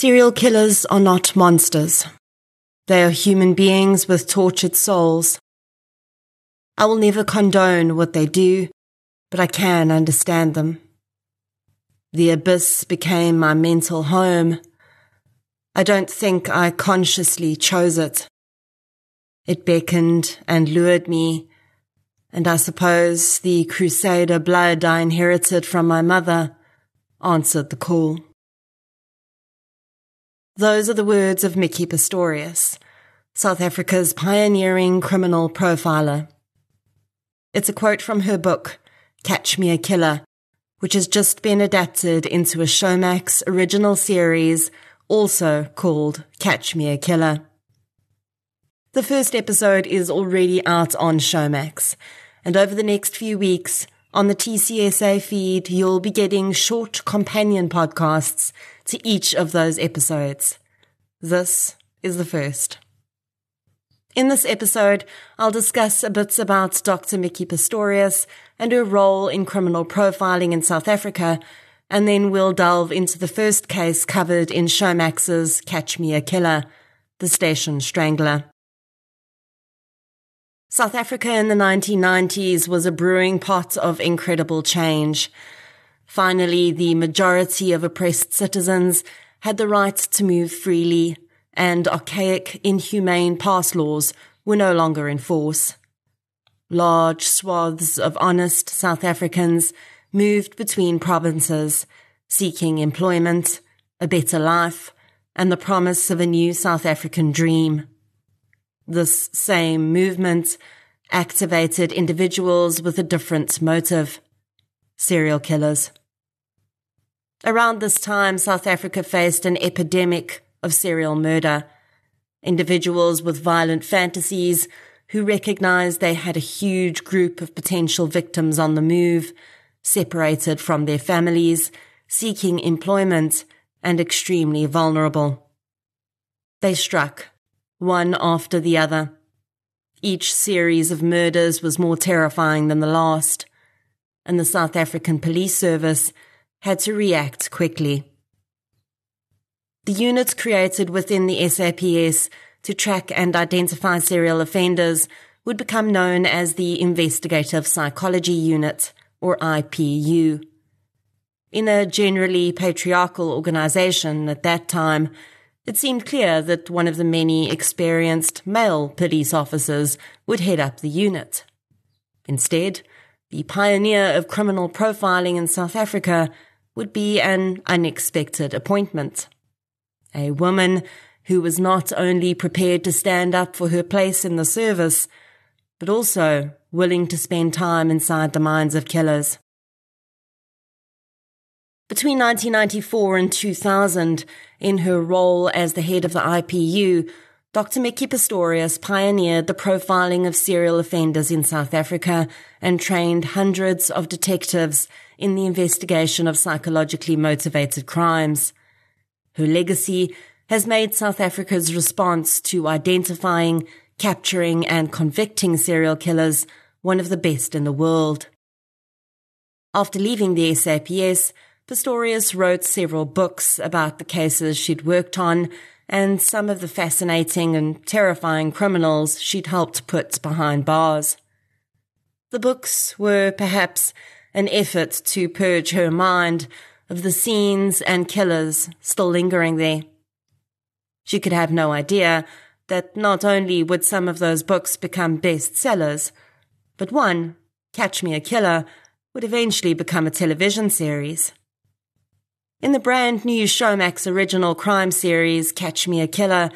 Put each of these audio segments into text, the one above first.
Serial killers are not monsters. They are human beings with tortured souls. I will never condone what they do, but I can understand them. The abyss became my mental home. I don't think I consciously chose it. It beckoned and lured me, and I suppose the crusader blood I inherited from my mother answered the call. Those are the words of Micki Pistorius, South Africa's pioneering criminal profiler. It's a quote from her book, Catch Me a Killer, which has just been adapted into a Showmax original series, also called Catch Me a Killer. The first episode is already out on Showmax, and over the next few weeks, on the TCSA feed, you'll be getting short companion podcasts to each of those episodes. This is the first. In this episode, I'll discuss a bit about Dr. Micki Pistorius and her role in criminal profiling in South Africa, and then we'll delve into the first case covered in Showmax's Catch Me a Killer, the station strangler. South Africa in the 1990s was a brewing pot of incredible change. Finally, the majority of oppressed citizens had the right to move freely, and archaic, inhumane pass laws were no longer in force. Large swaths of honest South Africans moved between provinces, seeking employment, a better life, and the promise of a new South African dream. This same movement activated individuals with a different motive. Serial killers. Around this time, South Africa faced an epidemic of serial murder. Individuals with violent fantasies who recognized they had a huge group of potential victims on the move, separated from their families, seeking employment, and extremely vulnerable. They struck one after the other. Each series of murders was more terrifying than the last, and the South African Police Service had to react quickly. The unit created within the SAPS to track and identify serial offenders would become known as the Investigative Psychology Unit, or IPU. In a generally patriarchal organization at that time, it seemed clear that one of the many experienced male police officers would head up the unit. Instead, the pioneer of criminal profiling in South Africa would be an unexpected appointment. A woman who was not only prepared to stand up for her place in the service, but also willing to spend time inside the minds of killers. Between 1994 and 2000, in her role as the head of the IPU, Dr. Micki Pistorius pioneered the profiling of serial offenders in South Africa and trained hundreds of detectives in the investigation of psychologically motivated crimes. Her legacy has made South Africa's response to identifying, capturing, and convicting serial killers one of the best in the world. After leaving the SAPS, Pistorius wrote several books about the cases she'd worked on and some of the fascinating and terrifying criminals she'd helped put behind bars. The books were perhaps an effort to purge her mind of the scenes and killers still lingering there. She could have no idea that not only would some of those books become bestsellers, but one, Catch Me a Killer, would eventually become a television series. In the brand new Showmax original crime series, Catch Me a Killer,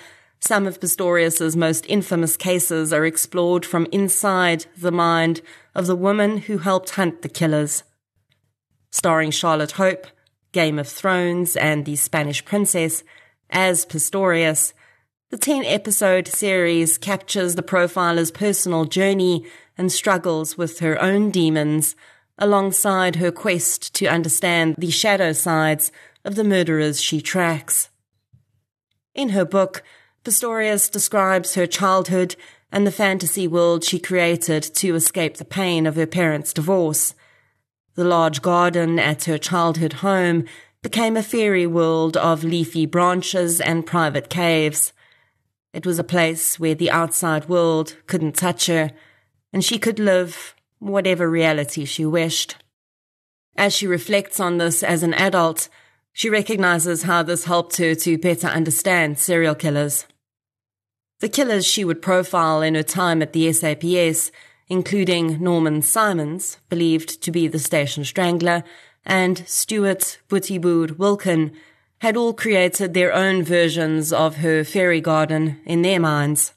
some of Pistorius's most infamous cases are explored from inside the mind of the woman who helped hunt the killers. Starring Charlotte Hope, Game of Thrones, and the Spanish Princess, as Pistorius, the 10 episode series captures the profiler's personal journey and struggles with her own demons alongside her quest to understand the shadow sides of the murderers she tracks. In her book, Pistorius describes her childhood and the fantasy world she created to escape the pain of her parents' divorce. The large garden at her childhood home became a fairy world of leafy branches and private caves. It was a place where the outside world couldn't touch her, and she could live whatever reality she wished. As she reflects on this as an adult, she recognizes how this helped her to better understand serial killers. The killers she would profile in her time at the SAPS, including Norman Simons, believed to be the station strangler, and Stuart Buttiboot Wilkin, had all created their own versions of her fairy garden in their minds.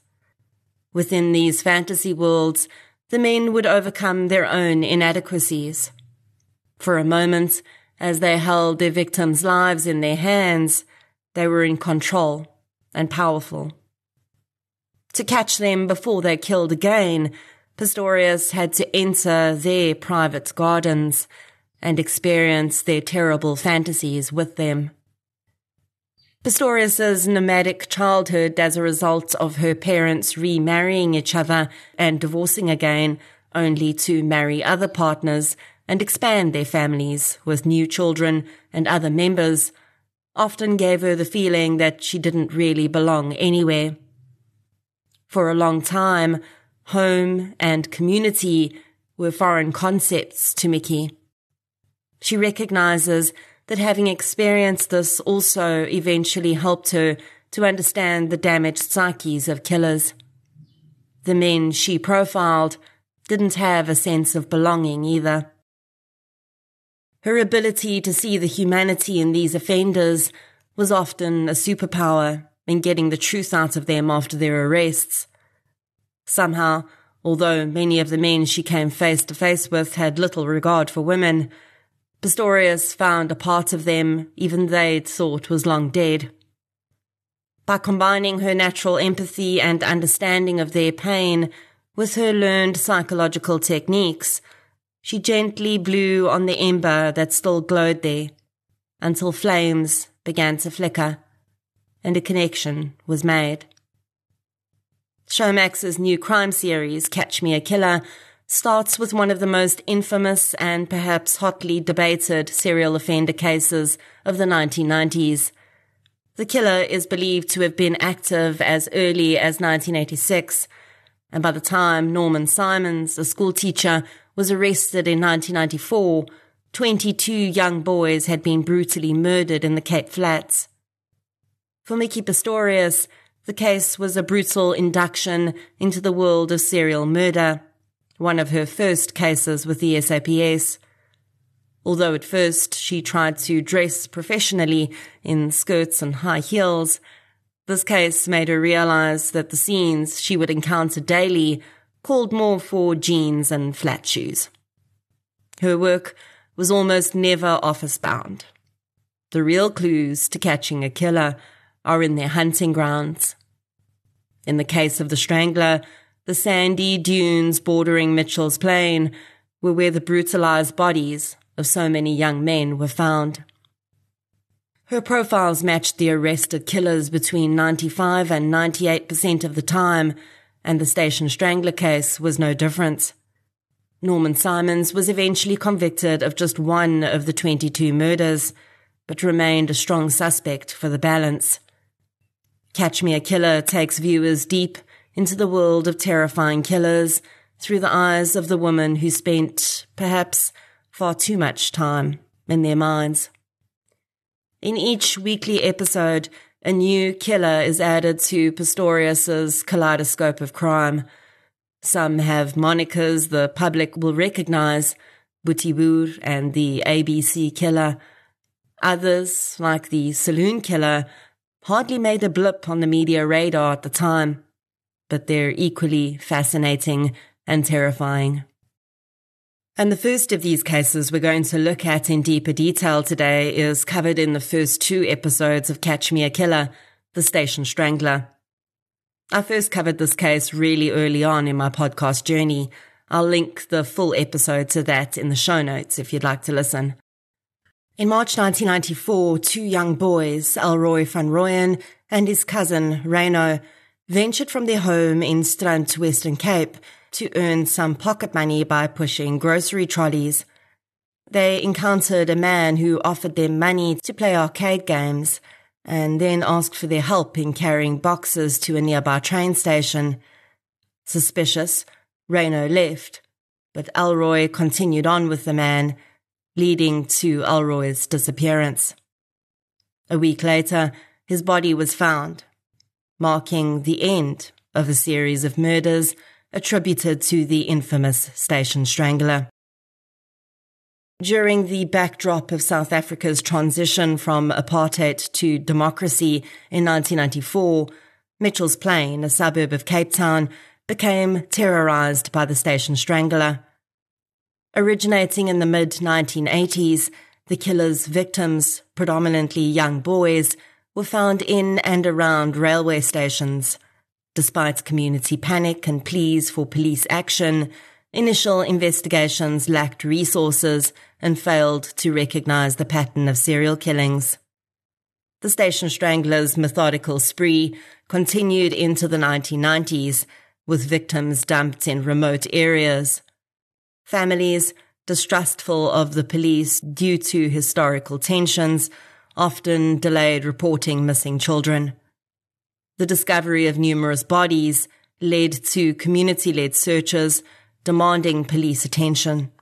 Within these fantasy worlds, the men would overcome their own inadequacies. For a moment, as they held their victims' lives in their hands, they were in control and powerful. To catch them before they're killed again, Pistorius had to enter their private gardens and experience their terrible fantasies with them. Pistorius's nomadic childhood as a result of her parents remarrying each other and divorcing again, only to marry other partners and expand their families with new children and other members, often gave her the feeling that she didn't really belong anywhere. For a long time, home and community were foreign concepts to Micki. She recognizes that having experienced this also eventually helped her to understand the damaged psyches of killers. The men she profiled didn't have a sense of belonging either. Her ability to see the humanity in these offenders was often a superpower in getting the truth out of them after their arrests. Somehow, although many of the men she came face to face with had little regard for women, Pistorius found a part of them even they'd thought was long dead. By combining her natural empathy and understanding of their pain with her learned psychological techniques, she gently blew on the ember that still glowed there until flames began to flicker and a connection was made. Showmax's new crime series, Catch Me a Killer, starts with one of the most infamous and perhaps hotly debated serial offender cases of the 1990s. The killer is believed to have been active as early as 1986, and by the time Norman Simons, a schoolteacher, was arrested in 1994, 22 young boys had been brutally murdered in the Cape Flats. For Micki Pistorius, the case was a brutal induction into the world of serial murder one of her first cases with the SAPS. Although at first she tried to dress professionally in skirts and high heels, this case made her realize that the scenes she would encounter daily called more for jeans and flat shoes. Her work was almost never office bound. The real clues to catching a killer are in their hunting grounds. In the case of the Strangler, the sandy dunes bordering Mitchell's Plain were where the brutalized bodies of so many young men were found. Her profiles matched the arrested killers between 95 and 98% of the time, and the Station Strangler case was no different. Norman Simons was eventually convicted of just one of the 22 murders, but remained a strong suspect for the balance. Catch Me a Killer takes viewers deep into the world of terrifying killers through the eyes of the woman who spent, perhaps, far too much time in their minds. In each weekly episode, a new killer is added to Pistorius's kaleidoscope of crime. Some have monikers the public will recognize, Boetie Boer and the ABC killer. Others, like the saloon killer, hardly made a blip on the media radar at the time but they're equally fascinating and terrifying. And the first of these cases we're going to look at in deeper detail today is covered in the first two episodes of Catch Me a Killer, The Station Strangler. I first covered this case really early on in my podcast journey. I'll link the full episode to that in the show notes if you'd like to listen. In March 1994, two young boys, Elroy van Rooyen and his cousin, Reno, ventured from their home in Strand, Western Cape, to earn some pocket money by pushing grocery trolleys. They encountered a man who offered them money to play arcade games and then asked for their help in carrying boxes to a nearby train station. Suspicious, Reno left, but Elroy continued on with the man, leading to Elroy's disappearance. A week later, his body was found, marking the end of a series of murders attributed to the infamous station strangler. During the backdrop of South Africa's transition from apartheid to democracy in 1994, Mitchell's Plain, a suburb of Cape Town, became terrorized by the station strangler. Originating in the mid 1980s, the killer's victims, predominantly young boys, were found in and around railway stations. Despite community panic and pleas for police action, initial investigations lacked resources and failed to recognize the pattern of serial killings. The station strangler's methodical spree continued into the 1990s, with victims dumped in remote areas. Families, distrustful of the police due to historical tensions, often delayed reporting missing children. The discovery of numerous bodies led to community led searches demanding police attention.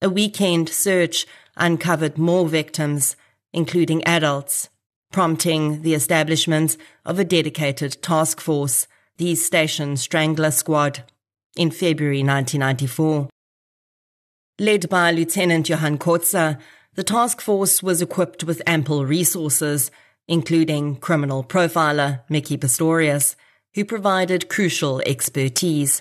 A weekend search uncovered more victims, including adults, prompting the establishment of a dedicated task force, the Station Strangler Squad, in February 1994. Led by Lieutenant Johan Kotze, the task force was equipped with ample resources, including criminal profiler Micki Pistorius, who provided crucial expertise.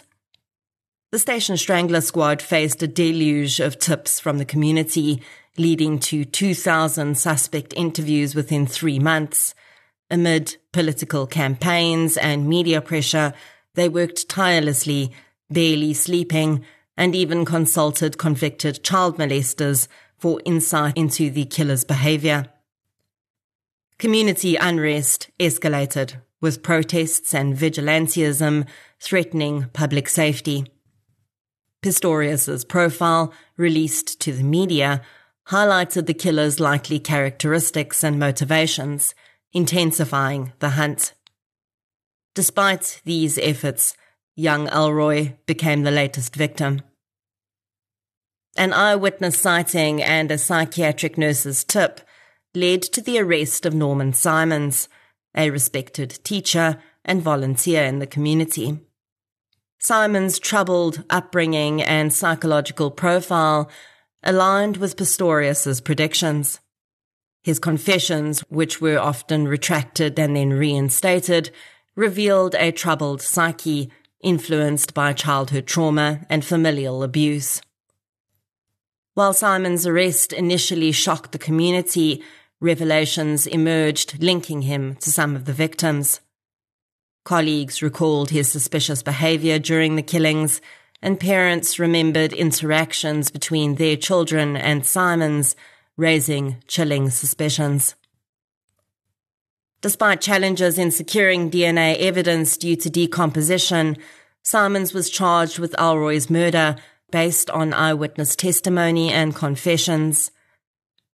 The Station Strangler Squad faced a deluge of tips from the community, leading to 2,000 suspect interviews within three months. Amid political campaigns and media pressure, they worked tirelessly, barely sleeping, and even consulted convicted child molesters for insight into the killer's behavior. Community unrest escalated, with protests and vigilantism threatening public safety. Pistorius's profile, released to the media, highlighted the killer's likely characteristics and motivations, intensifying the hunt. Despite these efforts, young Elroy became the latest victim. An eyewitness sighting and a psychiatric nurse's tip led to the arrest of Norman Simons, a respected teacher and volunteer in the community. Simon's troubled upbringing and psychological profile aligned with Pistorius's predictions. His confessions, which were often retracted and then reinstated, revealed a troubled psyche influenced by childhood trauma and familial abuse. While Simon's arrest initially shocked the community, revelations emerged linking him to some of the victims. Colleagues recalled his suspicious behavior during the killings, and parents remembered interactions between their children and Simon's, raising chilling suspicions. Despite challenges in securing DNA evidence due to decomposition, Simons was charged with Elroy's murder based on eyewitness testimony and confessions.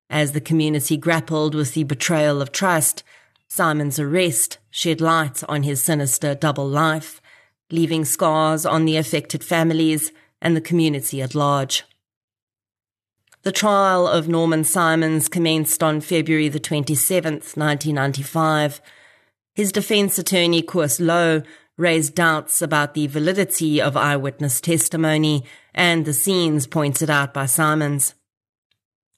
As the community grappled with the betrayal of trust, Simon's arrest shed light on his sinister double life, leaving scars on the affected families and the community at large. The trial of Norman Simons commenced on February the 27th, 1995. His defense attorney, Koos Louw, raised doubts about the validity of eyewitness testimony and the scenes pointed out by Simons.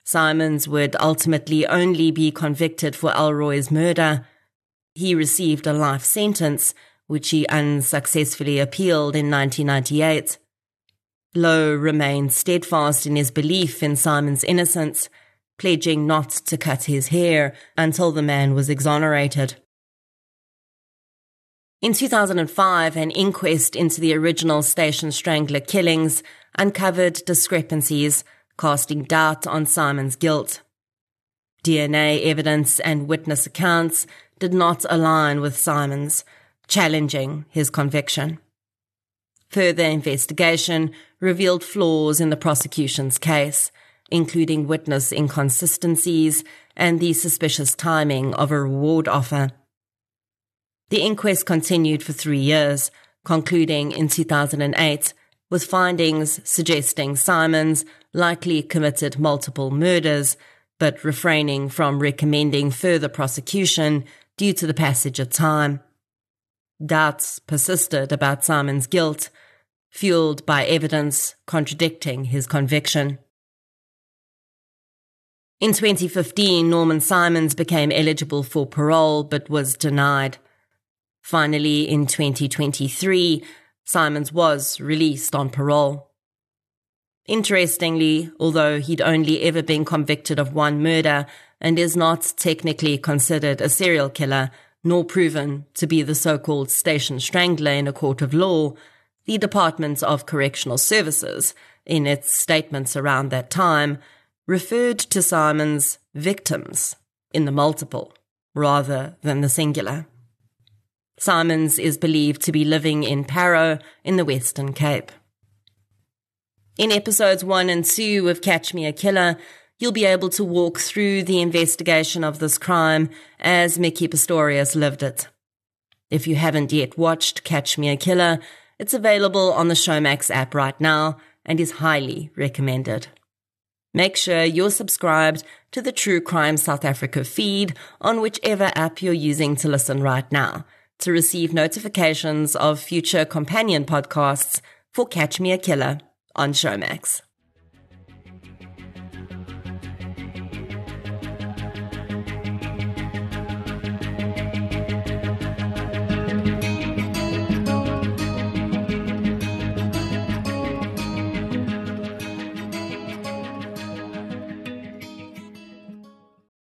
Simons would ultimately only be convicted for Elroy's murder. He received a life sentence, which he unsuccessfully appealed in 1998. Louw remained steadfast in his belief in Simon's innocence, pledging not to cut his hair until the man was exonerated. In 2005, an inquest into the original Station Strangler killings uncovered discrepancies casting doubt on Simon's guilt. DNA evidence and witness accounts did not align with Simon's, challenging his conviction. Further investigation revealed flaws in the prosecution's case, including witness inconsistencies and the suspicious timing of a reward offer. The inquest continued for three years, concluding in 2008 with findings suggesting Simons likely committed multiple murders, but refraining from recommending further prosecution due to the passage of time. Doubts persisted about Simon's guilt, fueled by evidence contradicting his conviction. In 2015, Norman Simons became eligible for parole but was denied. Finally, in 2023, Simons was released on parole. Interestingly, although he'd only ever been convicted of one murder and is not technically considered a serial killer, nor proven to be the so-called station strangler in a court of law, the Department of Correctional Services, in its statements around that time, referred to Simon's victims in the multiple rather than the singular. Simons is believed to be living in Parow in the Western Cape. In episodes 1 and 2 of Catch Me a Killer, you'll be able to walk through the investigation of this crime as Micki Pistorius lived it. If you haven't yet watched Catch Me a Killer, it's available on the Showmax app right now and is highly recommended. Make sure you're subscribed to the True Crime South Africa feed on whichever app you're using to listen right now to receive notifications of future companion podcasts for Catch Me a Killer on Showmax.